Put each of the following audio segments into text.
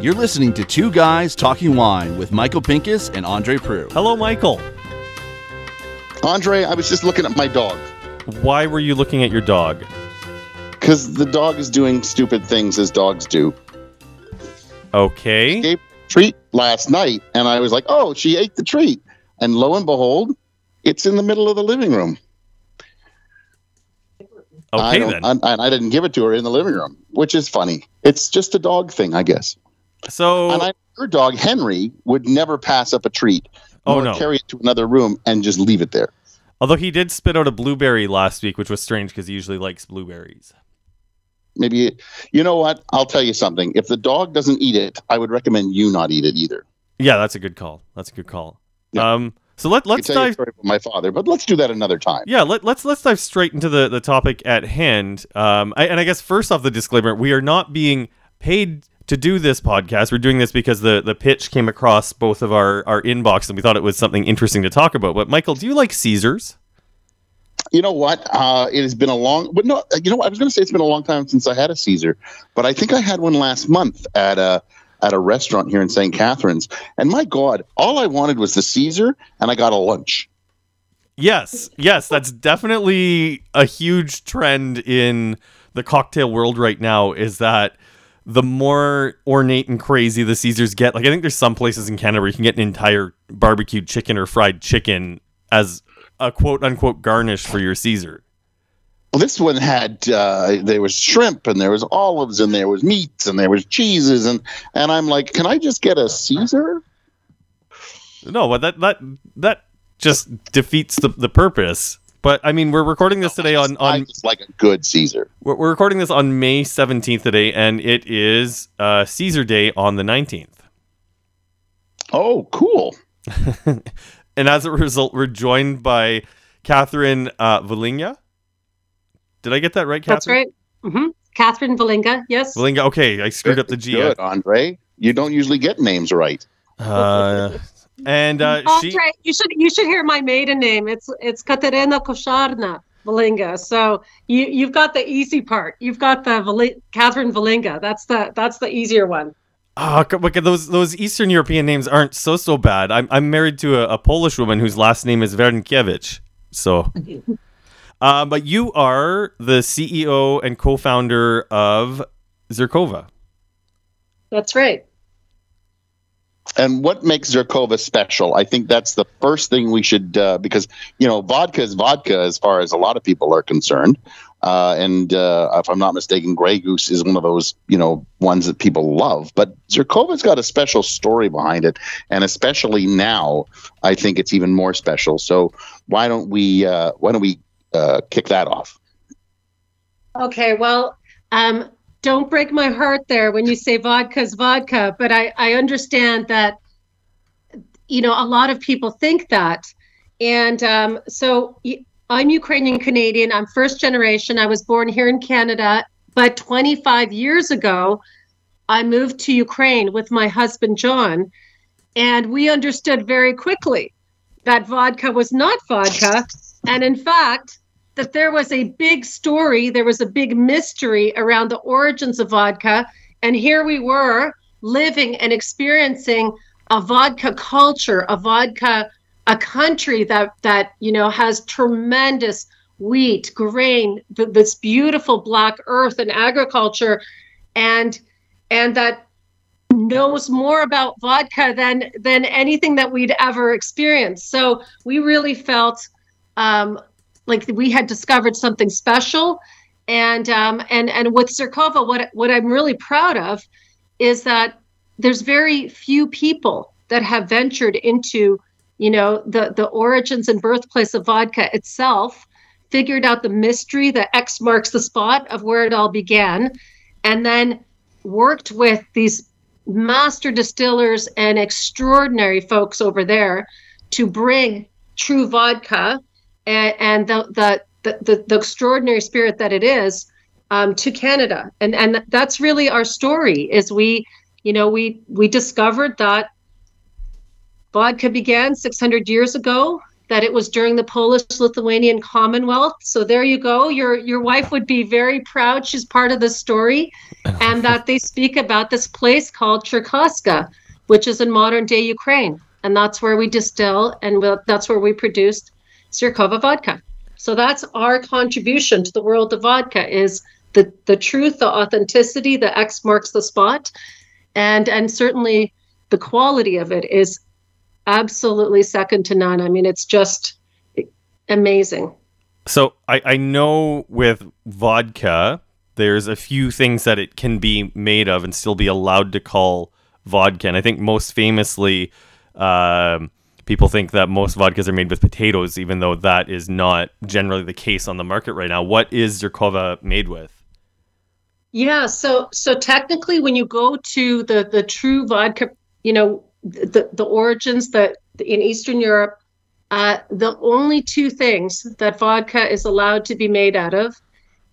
You're listening to Two Guys Talking Wine with Michael Pincus and Andre Prue. Hello, Michael. Andre, I was just looking at my dog Why were you looking at your dog? because the dog is doing stupid things as dogs do. Okay. Gave a treat last night, and I was like, "Oh, she ate the treat," and lo and behold, it's in the middle of the living room. I Okay don't- then. and I didn't give it to her in the living room, which is funny. It's just a dog thing, I guess. So, And I, her dog Henry would never pass up a treat. Oh, no. Carry it to another room and just leave it there. although he did spit out a blueberry last week, which was strange because he usually likes blueberries. Maybe you know what? I'll tell you something. If the dog doesn't eat it, I would recommend you not eat it either. Yeah, that's a good call. That's a good call. Yeah. Um, so let let's could tell you a dive. my father, but let's do that another time. Yeah, let, let's let's dive straight into the the topic at hand. Um, I, and I guess first off, the disclaimer: we are not being paid to do this podcast. We're doing this because the the pitch came across both of our our inbox, and we thought it was something interesting to talk about. But Michael, do you like Caesars? You know what? Uh, it has been a long, but no, you know what? I was going to say it's been a long time since I had a Caesar, but I think I had one last month at a at a restaurant here in St. Catharines. And my God, all I wanted was the Caesar, and I got a lunch. Yes, yes, that's definitely a huge trend in the cocktail world right now. Is that the more ornate and crazy the Caesars get? Like I think there's some places in Canada where you can get an entire barbecued chicken or fried chicken as a quote unquote garnish for your Caesar. Well, this one had uh, there was shrimp and there was olives and there was meats and there was cheeses and and I'm like, can I just get a Caesar? No, but that that that just defeats the, the purpose. But I mean, we're recording this today on I on just like a good Caesar. we're, we're recording this on May 17th today, and it is uh, Caesar Day on the 19th. Oh, cool. And as a result, we're joined by Catherine uh, Valinga. Did I get that right, Catherine? That's Catherine? right. hmm Catherine Valinga, yes. Valinga. Okay, I screwed up the G. Good, Andre. You don't usually get names right. Uh, and uh, she. Andre, you should you should hear my maiden name. It's it's Katerina Kosharna Valinga. So you you've got the easy part. You've got the Vali- Catherine Valinga. That's the that's the easier one. Oh, c- look at those those Eastern European names aren't so so bad. I'm I'm married to a, a Polish woman whose last name is Wernkiewicz. So, uh, but you are the CEO and co-founder of Zirkova. That's right. And what makes Zirkova special? I think that's the first thing we should, uh, because you know, vodka is vodka as far as a lot of people are concerned. Uh, and uh, if I'm not mistaken, Grey Goose is one of those, you know, ones that people love. But Zirkova's got a special story behind it, and especially now, I think it's even more special. So why don't we, uh, why don't we uh, kick that off? Okay, well, um, don't break my heart there when you say vodka's vodka, but I, I understand that, you know, a lot of people think that. And um, so I'm Ukrainian Canadian. I'm first generation. I was born here in Canada, but 25 years ago, I moved to Ukraine with my husband, John. And we understood very quickly that vodka was not vodka. And in fact, that there was a big story, there was a big mystery around the origins of vodka. And here we were living and experiencing a vodka culture, a vodka, a country that that you know has tremendous wheat, grain, th- this beautiful black earth and agriculture, and and that knows more about vodka than than anything that we'd ever experienced. So we really felt um, like we had discovered something special. And um, and and with Zirkova, what what I'm really proud of is that there's very few people that have ventured into you know the the origins and birthplace of vodka itself figured out the mystery the x marks the spot of where it all began and then worked with these master distillers and extraordinary folks over there to bring true vodka and, and the, the, the, the, extraordinary spirit that it is um, to Canada. And, and that's really our story is we, you know, we, we discovered that vodka began 600 years ago that it was during the Polish Lithuanian Commonwealth. So there you go. Your your wife would be very proud. She's part of the story, and that they speak about this place called Cherkaska, which is in modern day Ukraine, and that's where we distill and we'll, that's where we produced Zirkova vodka. So that's our contribution to the world of vodka is the the truth, the authenticity, the X marks the spot, and and certainly the quality of it is absolutely second to none. I mean, it's just amazing. So I, I know with vodka, there's a few things that it can be made of and still be allowed to call vodka. And I think most famously, um, people think that most vodkas are made with potatoes, even though that is not generally the case on the market right now. What is Zirkova made with? Yeah, so so technically, when you go to the the true vodka, you know, the the origins that in Eastern Europe, uh, the only two things that vodka is allowed to be made out of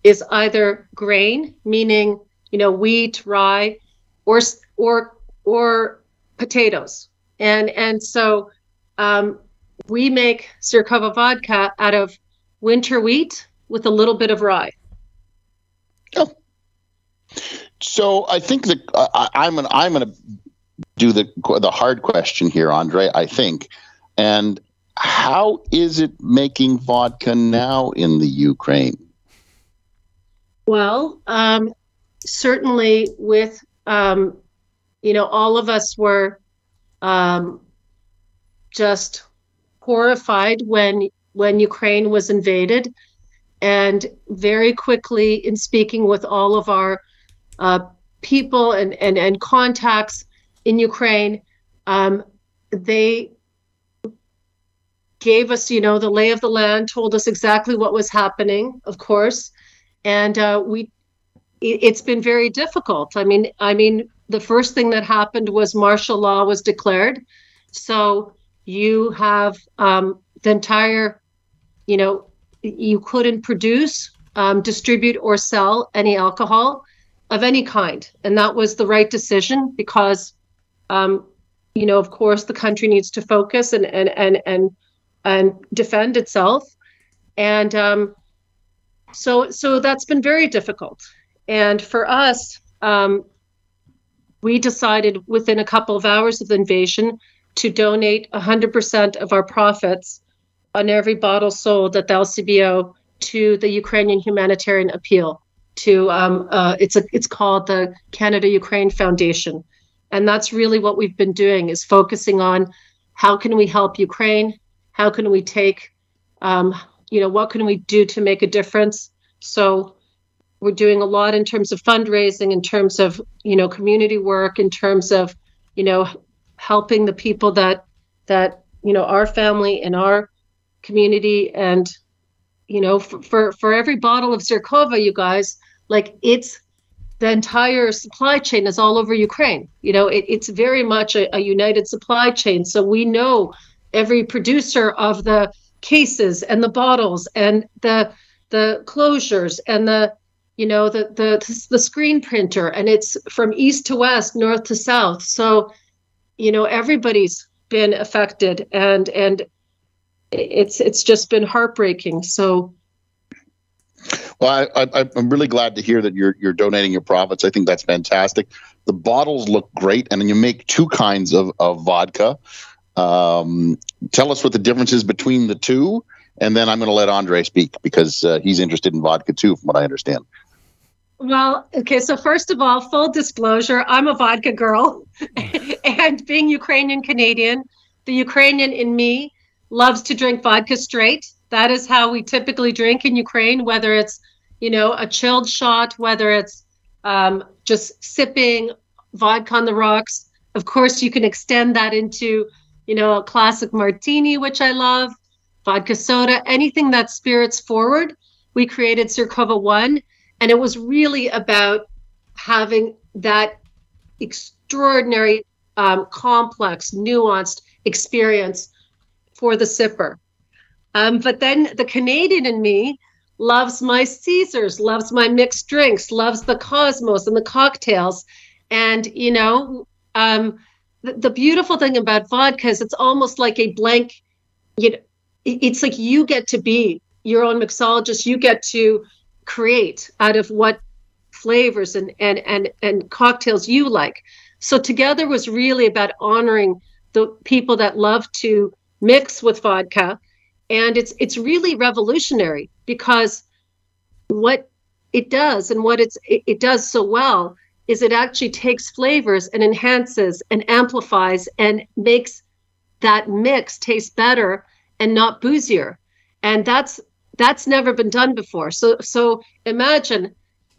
is either grain, meaning you know wheat, rye, or or or potatoes, and and so um, we make Zirkova vodka out of winter wheat with a little bit of rye. Oh. So I think that uh, I'm an, I'm going to do the the hard question here, Andre. I think, and how is it making vodka now in the Ukraine? Well, um, certainly with um, you know all of us were um, just horrified when when Ukraine was invaded, and very quickly in speaking with all of our uh, people and, and and contacts in Ukraine, um, they gave us, you know, the lay of the land, told us exactly what was happening, of course, and uh, we. It's been very difficult. I mean, I mean, the first thing that happened was martial law was declared, so you have um, the entire, you know, you couldn't produce, um, distribute, or sell any alcohol of any kind, and that was the right decision because um, you know, of course, the country needs to focus and and and and and defend itself, and um, so so that's been very difficult. And for us, um, we decided within a couple of hours of the invasion to donate 100% of our profits on every bottle sold at the LCBO to the Ukrainian Humanitarian Appeal. To um, uh, it's a it's called the Canada Ukraine Foundation and that's really what we've been doing is focusing on how can we help ukraine how can we take um, you know what can we do to make a difference so we're doing a lot in terms of fundraising in terms of you know community work in terms of you know helping the people that that you know our family and our community and you know for for, for every bottle of zirkova you guys like it's the entire supply chain is all over Ukraine. You know, it, it's very much a, a, united supply chain. So we know every producer of the cases and the bottles and the the closures and the you know the the the screen printer and it's from east to west, north to south. So you know everybody's been affected and and it's it's just been heartbreaking. So well, I, am really glad to hear that you're you're donating your profits. I think that's fantastic. The bottles look great, and you make two kinds of of vodka. Um, tell us what the difference is between the two, and then I'm going to let Andre speak because uh, he's interested in vodka too, from what I understand. Well, okay. So first of all, full disclosure, I'm a vodka girl, and being Ukrainian Canadian, the Ukrainian in me loves to drink vodka straight. That is how we typically drink in Ukraine, whether it's, you know, a chilled shot, whether it's um, just sipping vodka on the rocks. Of course, you can extend that into, you know, a classic martini, which I love, vodka soda, anything that spirits forward. We created Zirkova One, and it was really about having that extraordinary, um, complex, nuanced experience for the sipper. Um, but then the Canadian in me loves my Caesars, loves my mixed drinks, loves the cosmos and the cocktails. And, you know, um, the, the beautiful thing about vodka is it's almost like a blank, you know, it's like you get to be your own mixologist. You get to create out of what flavors and and and and cocktails you like. So together was really about honoring the people that love to mix with vodka and it's it's really revolutionary because what it does and what it's it, it does so well is it actually takes flavors and enhances and amplifies and makes that mix taste better and not boozier and that's that's never been done before. So so imagine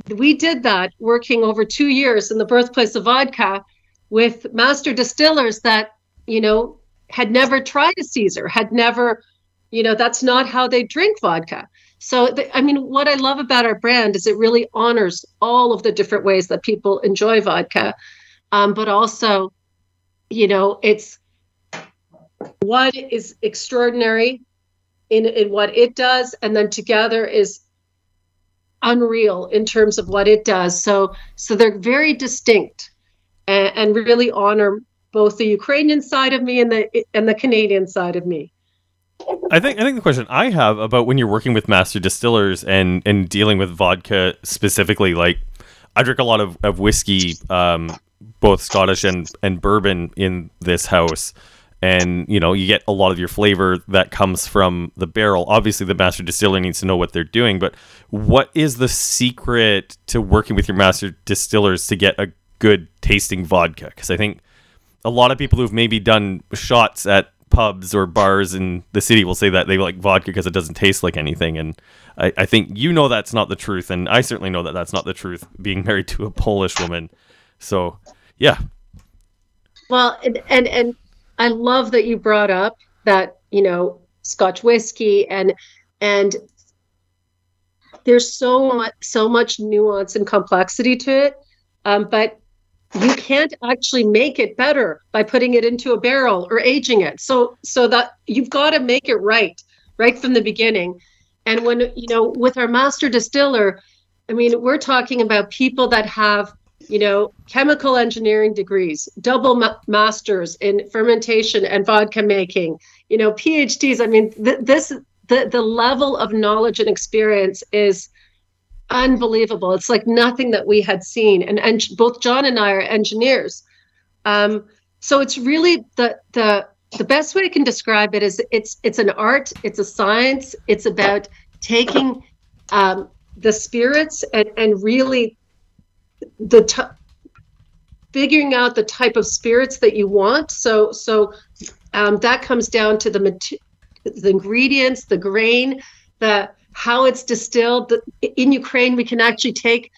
we did that working over two years in the birthplace of vodka with master distillers that you know had never tried a caesar had never you know that's not how they drink vodka. So the, i mean what i love about our brand is it really honors all of the different ways that people enjoy vodka. Um, but also you know it's what is extraordinary in, in what it does and then together is unreal in terms of what it does so so they're very distinct and, and really honor both the ukrainian side of me and the and the canadian side of me I think I think the question I have about when you're working with master distillers and and dealing with vodka specifically, like I drink a lot of, of whiskey, um, both Scottish and, and bourbon in this house. And you know, you get a lot of your flavor that comes from the barrel. Obviously, the master distiller needs to know what they're doing, but what is the secret to working with your master distillers to get a good tasting vodka? Because I think a lot of people who've maybe done shots at pubs or bars in the city will say that they like vodka because it doesn't taste like anything. And I, I, think you know that's not the truth. And I certainly know that that's not the truth being married to a Polish woman. So, yeah. Well, and, and, and I love that you brought up that, you know, Scotch whiskey and, and there's so much, so much nuance and complexity to it. Um, but you can't actually make it better by putting it into a barrel or aging it so so that you've got to make it right right from the beginning and when you know with our master distiller i mean we're talking about people that have you know chemical engineering degrees double ma- masters in fermentation and vodka making you know phds i mean th- this the the level of knowledge and experience is unbelievable. It's like nothing that we had seen. And and both John and I are engineers. Um, so it's really the the the best way I can describe it is it's it's an art, it's a science, it's about taking um, the spirits and and really the t- figuring out the type of spirits that you want. So so um, that comes down to the mat- the ingredients, the grain, the how it's distilled. In Ukraine, we can actually take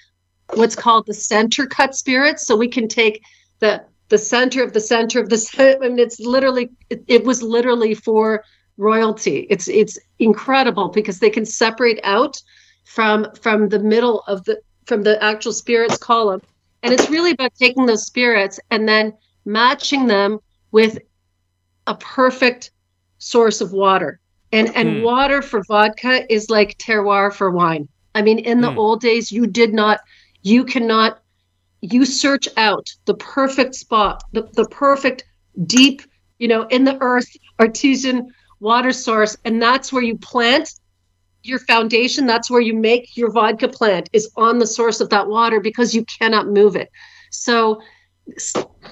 what's called the center cut spirits. So we can take the the center of the center of the center. I mean, it's literally it, it was literally for royalty. It's it's incredible because they can separate out from from the middle of the from the actual spirits column. And it's really about taking those spirits and then matching them with a perfect source of water. And and mm. water for vodka is like terroir for wine. I mean, in the mm. old days, you did not, you cannot, you search out the perfect spot, the, the perfect deep, you know, in the earth artesian water source, and that's where you plant your foundation. That's where you make your vodka plant is on the source of that water because you cannot move it. So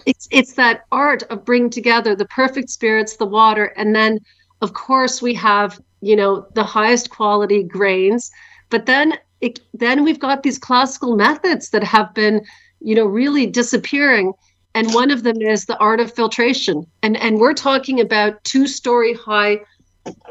it's it's that art of bringing together the perfect spirits, the water, and then of course we have you know the highest quality grains but then it, then we've got these classical methods that have been you know really disappearing and one of them is the art of filtration and and we're talking about two story high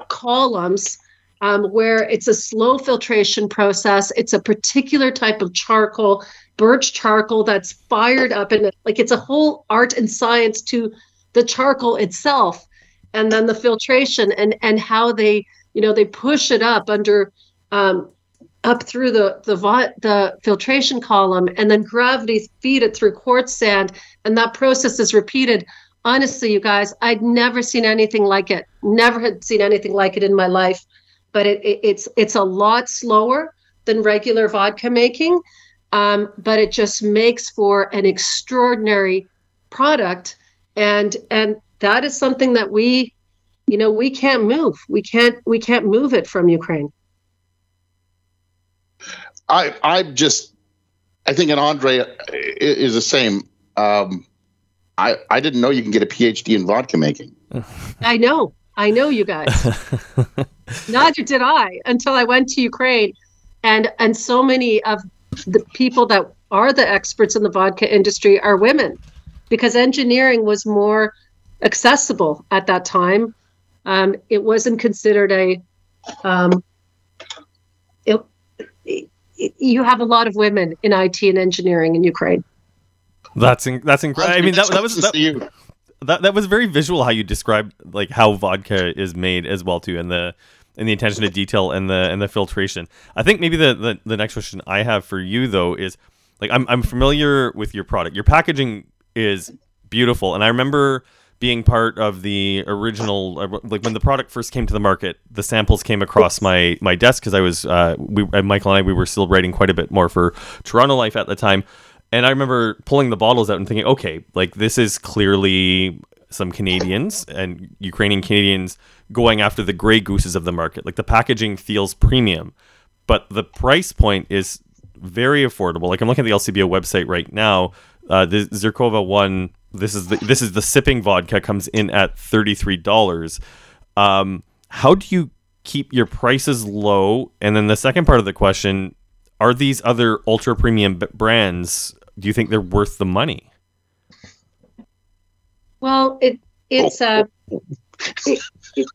columns um, where it's a slow filtration process. It's a particular type of charcoal birch charcoal that's fired up and like it's a whole art and science to the charcoal itself and then the filtration and and how they you know they push it up under um, up through the the the filtration column and then gravity feed it through quartz sand and that process is repeated. Honestly you guys i'd never seen anything like it. Never had seen anything like it in my life but it, it it's it's a lot slower than regular vodka making um, but it just makes for an extraordinary product and and that is something that we you know, we can't move. We can't we can't move it from Ukraine. I I just I think an Andre is the same. Um, I I didn't know you can get a PhD in vodka making. I know, I know, you guys. Neither did I until I went to Ukraine, and and so many of the people that are the experts in the vodka industry are women, because engineering was more accessible at that time. Um, it wasn't considered a um, it, it, you have a lot of women in IT and engineering in Ukraine. That's in, that's incredible. I mean, that, that was that, that, that was very visual how you described like how vodka is made as well too, and the and the attention to detail and the and the filtration. I think maybe the, the the next question I have for you though is like I'm I'm familiar with your product. Your packaging is beautiful, and I remember being part of the original uh, like when the product first came to the market the samples came across my my desk because i was uh, we uh, michael and i we were still writing quite a bit more for toronto life at the time and i remember pulling the bottles out and thinking okay like this is clearly some canadians and ukrainian canadians going after the gray gooses of the market like the packaging feels premium but the price point is very affordable like i'm looking at the lcbo website right now uh, the zirkova one this is the this is the sipping vodka comes in at thirty three dollars. Um, how do you keep your prices low? And then the second part of the question: Are these other ultra premium b- brands? Do you think they're worth the money? Well, it it's uh, it, it,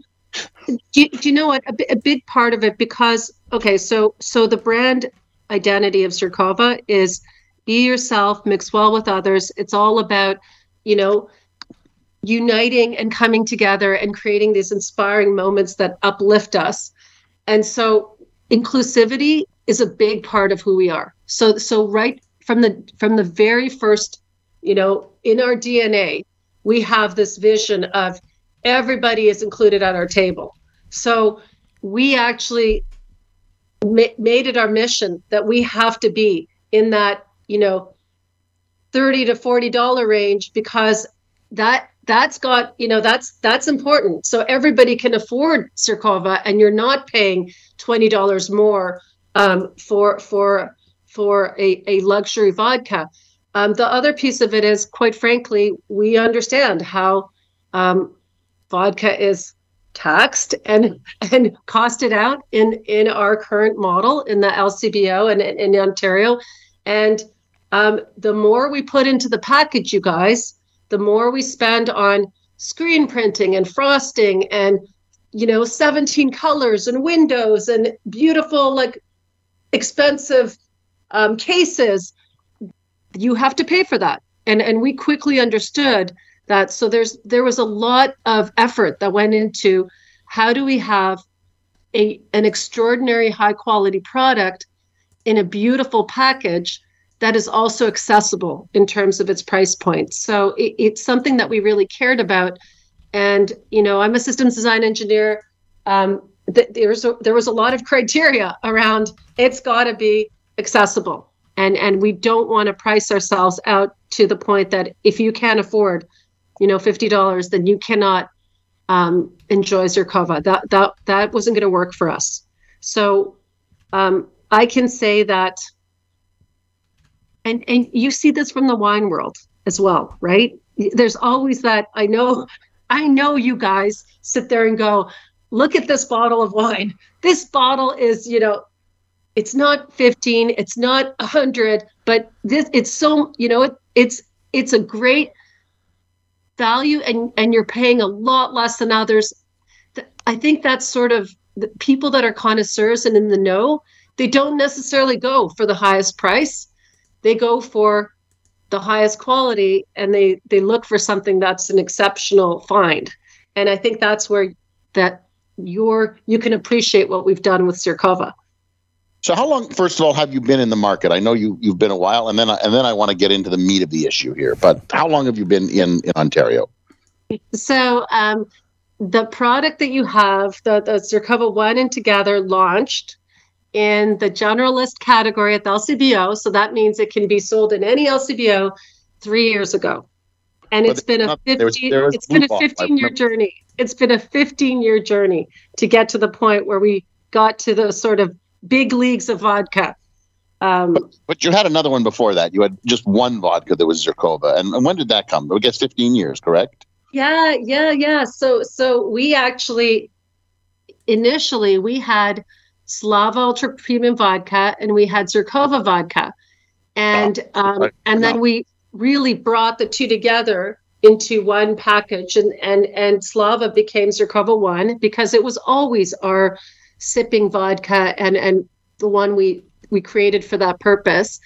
do, do you know what a, a big part of it because okay so so the brand identity of Zirkova is be yourself, mix well with others. It's all about you know, uniting and coming together and creating these inspiring moments that uplift us. And so inclusivity is a big part of who we are. So so right from the from the very first, you know, in our DNA, we have this vision of everybody is included at our table. So we actually ma- made it our mission that we have to be in that, you know, 30 to 40 dollar range because that that's got you know that's that's important so everybody can afford Zirkova and you're not paying $20 more um, for for for a, a luxury vodka. Um, the other piece of it is quite frankly we understand how um, vodka is taxed and and costed out in in our current model in the LCBO and in, Ontario. And um, the more we put into the package, you guys, the more we spend on screen printing and frosting and you know 17 colors and windows and beautiful like expensive um, cases you have to pay for that and and we quickly understood that so there's there was a lot of effort that went into how do we have a an extraordinary high quality product in a beautiful package that is also accessible in terms of its price point. So it, it's something that we really cared about. And you know, I'm a systems design engineer. Um, th- a, there was a lot of criteria around it's got to be accessible, and and we don't want to price ourselves out to the point that if you can't afford, you know, fifty dollars, then you cannot um, enjoy Zirkova. That that that wasn't going to work for us. So um, I can say that and and you see this from the wine world as well right there's always that i know i know you guys sit there and go look at this bottle of wine this bottle is you know it's not 15 it's not 100 but this it's so you know it, it's it's a great value and and you're paying a lot less than others. I think that's sort of the people that are connoisseurs and in the know they don't necessarily go for the highest price. They go for the highest quality and they they look for something that's an exceptional find. And i think that's where that you're you can appreciate what we've done with Zirkova. So how long first of all have you been in the market? I know you you've been a while and then I, and then I want to get into the meat of the issue here. But how long have you been in in Ontario? So um, the product that you have, the the Zirkova one and together launched in the generalist category at the LCBO. So that means it can be sold in any LCBO three years ago. and But it's been a not- there was- 15 there was it's been a blue ball, 15 year journey it's been a 15 year journey to get to the point where we got to the sort of big leagues of vodka um, But you had another one before that. You had just one vodka that was Zirkova. And, and when did that come? I guess 15 years, correct? yeah yeah yeah so so we actually initially we had slava ultra premium vodka and we had zirkova vodka and um, right. and then No. we really brought the two together into one package and and and slava became zirkova one because it was always our sipping vodka and and the one we we created for that purpose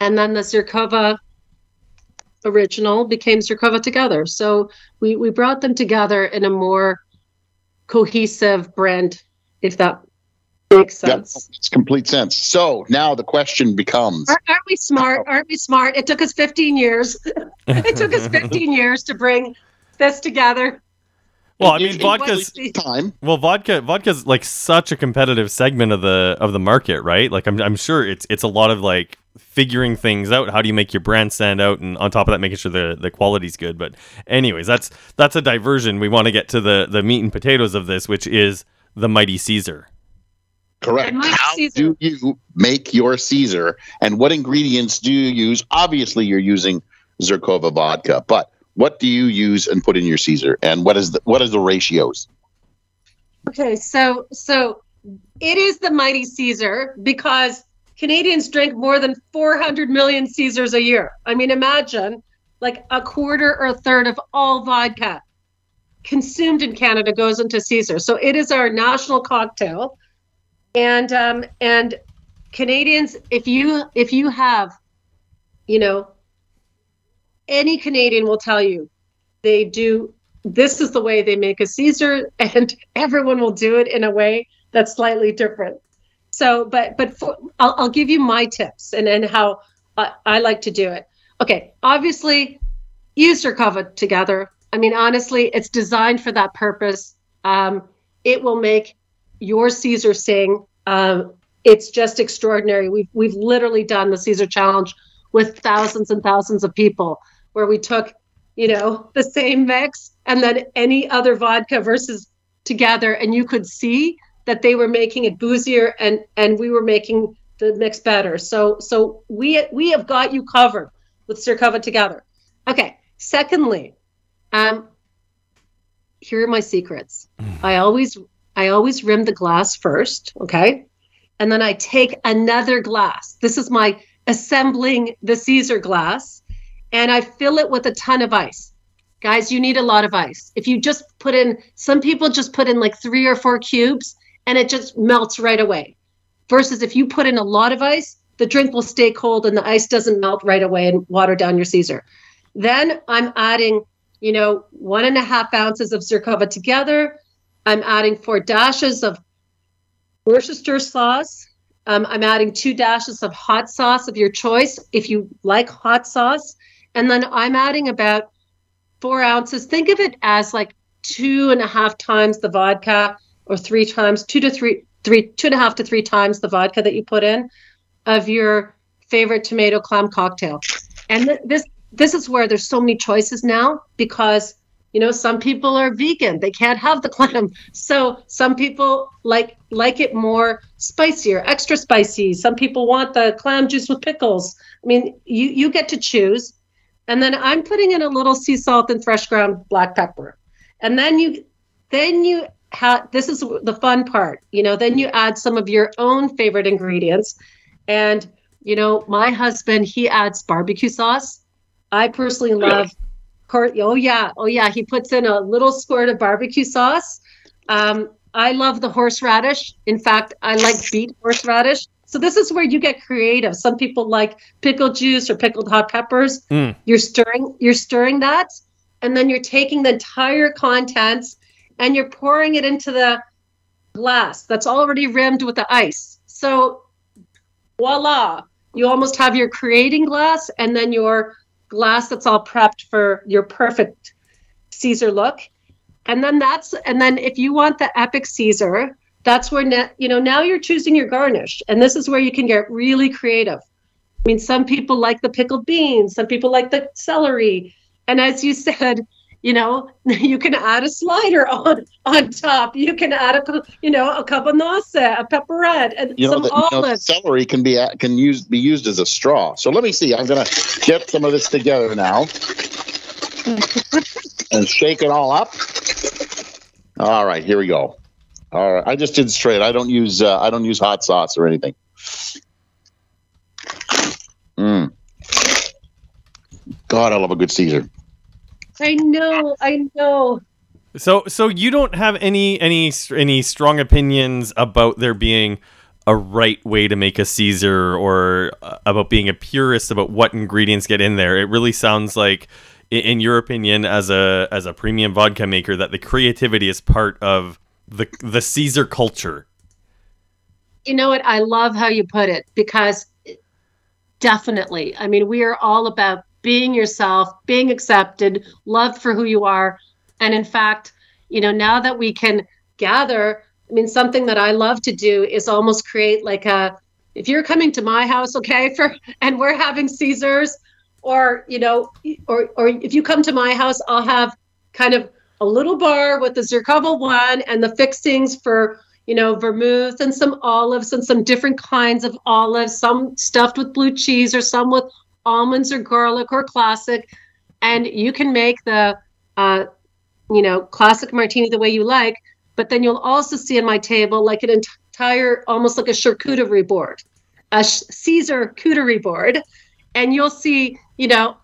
and then the zirkova original became zirkova together so we we brought them together in a more cohesive brand if that makes Yeah, sense it's complete sense. So now the question becomes Aren't, aren't we smart? Aren't we smart? It took us 15 years. it took us 15 years to bring this together. Well, I mean, it- vodka's time. well, vodka vodka's like such a competitive segment of the of the market, right? Like I'm I'm sure it's it's a lot of like figuring things out. How do you make your brand stand out, and on top of that, making sure the the quality's good. But anyways, that's that's a diversion. We want to get to the the meat and potatoes of this, which is the mighty Caesar. Correct. And How Caesar- do you make your Caesar? And what ingredients do you use? Obviously, you're using Zirkova vodka, but what do you use and put in your Caesar? And what is the what is the ratios? Okay, so so it is the mighty Caesar because Canadians drink more than 400 million Caesars a year. I mean, imagine like a quarter or a third of all vodka consumed in Canada goes into Caesar. So it is our national cocktail, and um, and Canadians, if you if you have, you know, any Canadian will tell you they do this is the way they make a Caesar, and everyone will do it in a way that's slightly different. So, but but for, I'll, I'll give you my tips and and how I, I like to do it. Okay, obviously, use your cover together. I mean, honestly, it's designed for that purpose. Um, it will make your Caesar sing. Um, it's just extraordinary. We've we've literally done the Caesar challenge with thousands and thousands of people, where we took you know the same mix and then any other vodka versus together. And you could see that they were making it boozier and and we were making the mix better. So so we we have got you covered with Zirkova together. Okay. Secondly um here are my secrets. I always i always rim the glass first okay? And then i take another glass. This is my assembling the caesar glass and I fill it with a ton of ice. Guys, you need a lot of ice. If you just put in, some people just put in like three or four cubes and it just melts right away. Versus if you put in a lot of ice, the drink will stay cold and the ice doesn't melt right away and water down your Caesar. Then I'm adding, you know, one and a half ounces of Zirkova together. I'm adding four dashes of Worcestershire sauce. Um, I'm adding two dashes of hot sauce of your choice if you like hot sauce. And then I'm adding about four ounces. Think of it as like two and a half times the vodka or three times, two to three, three, two and a half to three times the vodka that you put in of your favorite tomato clam cocktail. And th- this this is where there's so many choices now because you know some people are vegan. They can't have the clam. So some people like like it more spicier extra spicy. Some people want the clam juice with pickles. I mean you you get to choose and then i'm putting in a little sea salt and fresh ground black pepper and then you then you have this is the fun part you know then you add some of your own favorite ingredients and you know my husband he adds barbecue sauce i personally love Cor- oh yeah, oh yeah. He puts in a little squirt of barbecue sauce. Um, I love the horseradish. In fact, I like beet horseradish. So this is where you get creative. Some people like pickled juice or pickled hot peppers. Mm. You're stirring, you're stirring that, and then you're taking the entire contents and you're pouring it into the glass that's already rimmed with the ice. So voila, you almost have your creating glass and then your glass that's all prepped for your perfect Caesar look. And then that's and then if you want the epic Caesar, that's where ne- you know now you're choosing your garnish, and this is where you can get really creative. I mean, some people like the pickled beans, some people like the celery, and as you said, you know, you can add a slider on on top. You can add a you know a cabanossi, a pepperette, and You know, some the, you know, celery can be a- can use be used as a straw. So let me see. I'm gonna get some of this together now and shake it all up. All right, here we go. All right, I just did straight. I don't use uh, I don't use hot sauce or anything. Mm. God, I love a good Caesar. I know, I know. So so you don't have any any any strong opinions about there being a right way to make a Caesar or uh, about being a purist about what ingredients get in there. It really sounds like in your opinion as a as a premium vodka maker that the creativity is part of the the Caesar culture. You know what? I love how you put it because definitely. I mean, we are all about being yourself, being accepted, loved for who you are. And in fact, you know, now that we can gather, I mean, something that I love to do is almost create like a if you're coming to my house, okay, for and we're having Caesars, or you know, or or if you come to my house, I'll have kind of a little bar with the Zirkova one and the fixings for you know vermouth and some olives and some different kinds of olives, some stuffed with blue cheese or some with almonds or garlic or classic, and you can make the uh, you know classic martini the way you like. But then you'll also see on my table like an entire, almost like a charcuterie board, a Caesar charcuterie board, and you'll see you know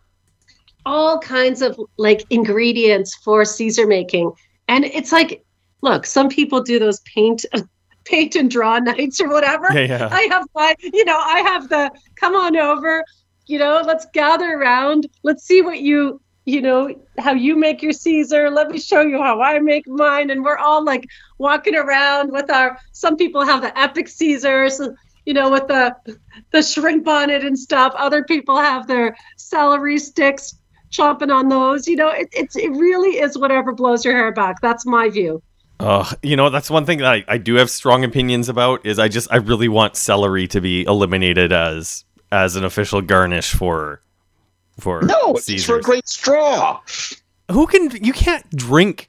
all kinds of like ingredients for Caesar making. And it's like, look, some people do those paint paint and draw nights or whatever. Yeah, yeah. I have my, you know, I have the come on over, you know, let's gather around. Let's see what you, you know, how you make your Caesar. Let me show you how I make mine. And we're all like walking around with our some people have the epic Caesars, you know, with the the shrimp on it and stuff. Other people have their celery sticks chomping on those. You know, it, it's it really is whatever blows your hair back. That's my view. Uh, you know, that's one thing that I, I do have strong opinions about is I just I really want celery to be eliminated as as an official garnish for for No, it's Caesars. for a great straw. Who can you can't drink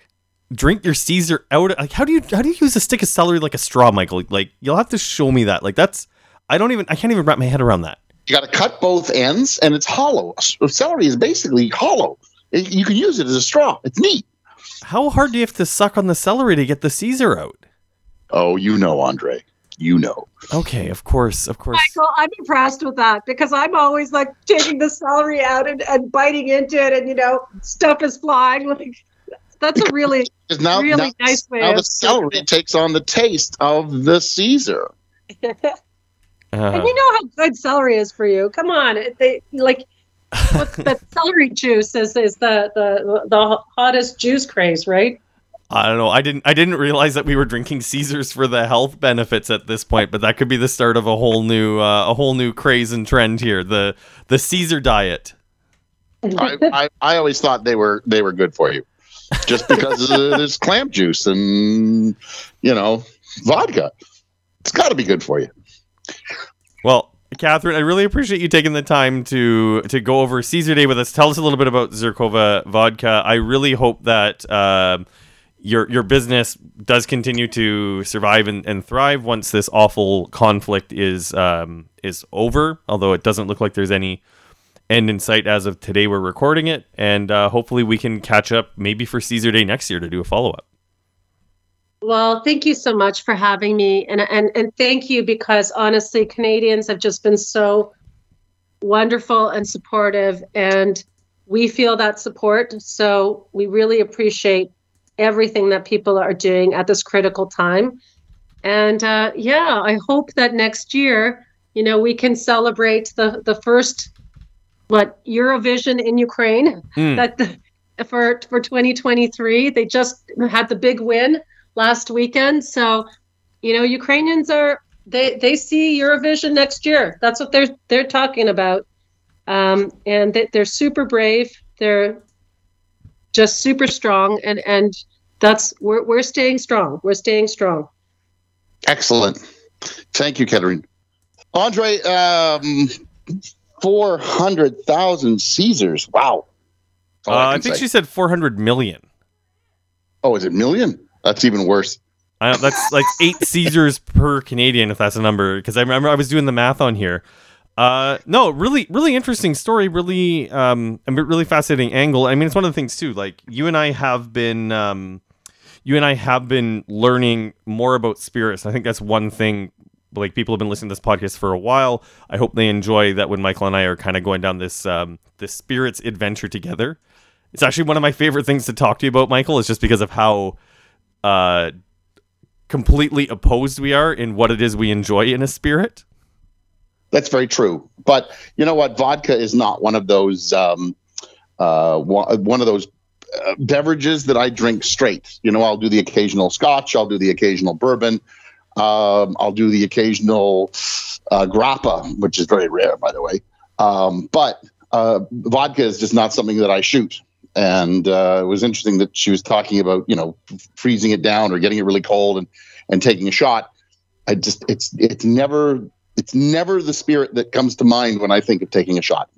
drink your Caesar out like how do you how do you use a stick of celery like a straw, Michael? Like you'll have to show me that. Like that's I don't even I can't even wrap my head around that. You got to cut both ends, and it's hollow. Celery is basically hollow. It- you can use it as a straw. It's neat. How hard do you have to suck on the celery to get the Caesar out? Oh, you know, Andre. You know. Okay, of course, of course. Michael, I'm impressed with that because I'm always like taking the celery out and, and biting into it, and you know, stuff is flying. Like that's a really now, Really now, nice way now of the celery takes on the taste of the Caesar. Uh, And you know how good celery is for you. Come on, they like what's the celery juice is is the the the hottest juice craze, right? I don't know. I didn't. I didn't realize that we were drinking Caesars for the health benefits at this point. But that could be the start of a whole new, uh, a whole new craze and trend here. The the Caesar diet. I, I, I always thought they were they were good for you, just because there's clam juice and you know vodka. It's got to be good for you. Well, Catherine, I really appreciate you taking the time to to go over Caesar Day with us. Tell us a little bit about Zirkova vodka. I really hope that um your your business does continue to survive and, and thrive once this awful conflict is um, is over. Although it doesn't look like there's any end in sight as of today. We're recording it, and uh, hopefully we can catch up maybe for Caesar Day next year to do a follow up. Well, thank you so much for having me, and and and thank you because honestly, Canadians have just been so wonderful and supportive, and we feel that support. So we really appreciate everything that people are doing at this critical time. And uh, yeah, I hope that next year, you know, we can celebrate the the first what Eurovision in Ukraine Hmm. that the, for for 2023. They just had the big win last weekend. So, you know, Ukrainians are they they see Eurovision next year. That's what they're they're talking about, um, and they, they're super brave. They're just super strong, and and that's we're we're staying strong. We're staying strong. Excellent. Thank you, Catherine. Andre, um, 400,000 Caesars. Wow. Uh, I, I think say. she said 400 million. Oh, is it million? That's even worse. I don't, that's like eight Caesars per Canadian, if that's a number. Because I remember I was doing the math on here. Uh, no, really, really interesting story. Really, um, a really fascinating angle. I mean, it's one of the things too. Like you and I have been, um, you and I have been learning more about spirits. I think that's one thing. Like people have been listening to this podcast for a while. I hope they enjoy that when Michael and I are kind of going down this um, this spirits adventure together. It's actually one of my favorite things to talk to you about, Michael, is just because of how uh, completely opposed we are in what it is we enjoy in a spirit. That's very true. But you know what? Vodka is not one of those um, uh, one of those uh, beverages that I drink straight. You know, I'll do the occasional Scotch. I'll do the occasional bourbon. Um, I'll do the occasional uh, grappa, which is very rare, by the way. Um, but uh, vodka is just not something that I shoot. And uh, it was interesting that she was talking about, you know, freezing it down or getting it really cold and and taking a shot. I just it's it's never it's never the spirit that comes to mind when I think of taking a shot.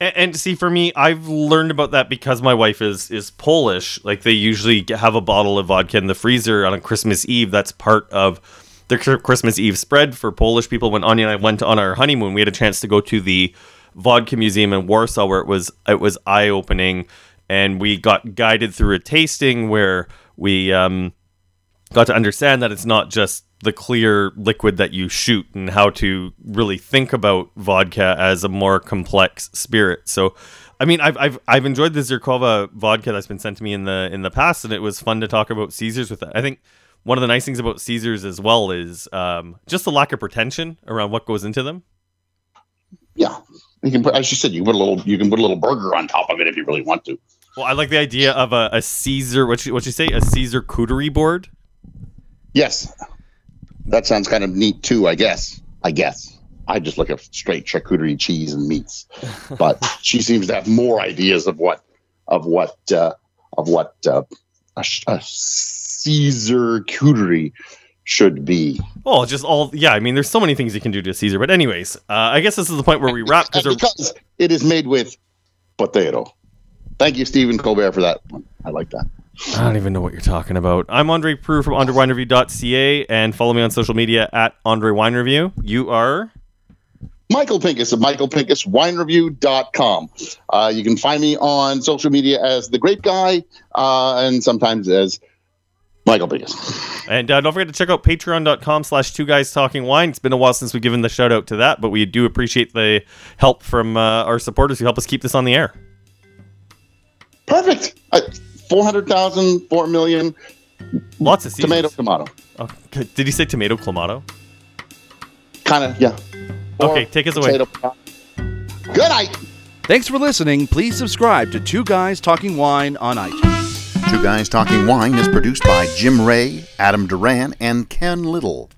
And, and see, for me, I've learned about that because my wife is is Polish. Like they usually have a bottle of vodka in the freezer on Christmas Eve. That's part of the Christmas Eve spread for Polish people. When Anya and I went on our honeymoon, we had a chance to go to the vodka museum in Warsaw, where it was it was eye opening, and we got guided through a tasting where we um, got to understand that it's not just the clear liquid that you shoot and how to really think about vodka as a more complex spirit. So, I mean, I've I've, I've enjoyed the Zirkova vodka that's been sent to me in the in the past, and it was fun to talk about Caesars with that. I think one of the nice things about Caesars as well is um, just the lack of pretension around what goes into them. Yeah, you can put as you said, you put a little you can put a little burger on top of it if you really want to. Well, I like the idea of a, a Caesar. What you what you say? A Caesar couterie board. Yes, that sounds kind of neat too. I guess. I guess. I just look at straight charcuterie cheese and meats, but she seems to have more ideas of what of what uh, of what uh, a, a Caesar couterie should be. Oh, just all yeah. I mean, there's so many things you can do to Caesar. But anyways, uh, I guess this is the point where we wrap because it is made with potato. Thank you, Stephen Colbert, for that one. I like that. I don't even know what you're talking about. I'm Andre Proulx from AndreWineReview.ca and follow me on social media at Andre Wine Review. You are Michael Pinkus of michaelpinkuswinereview.com. Uh, you can find me on social media as the Grape Guy uh, and sometimes as Michael Pinkus. and uh, don't forget to check out patreon.com slash two guys talking wine. It's been a while since we've given the shout out to that, but we do appreciate the help from uh, our supporters who help us keep this on the air. Perfect. Uh, 400,000, 4 million, Lots of Caesars. tomato, tomato. Oh, okay. Did you say tomato clamato? Kind of, yeah. Okay, take us away. Potato. Good night. Thanks for listening. Please subscribe to Two Guys Talking Wine on iTunes. Two Guys Talking Wine is produced by Jim Ray, Adam Duran, and Ken Little.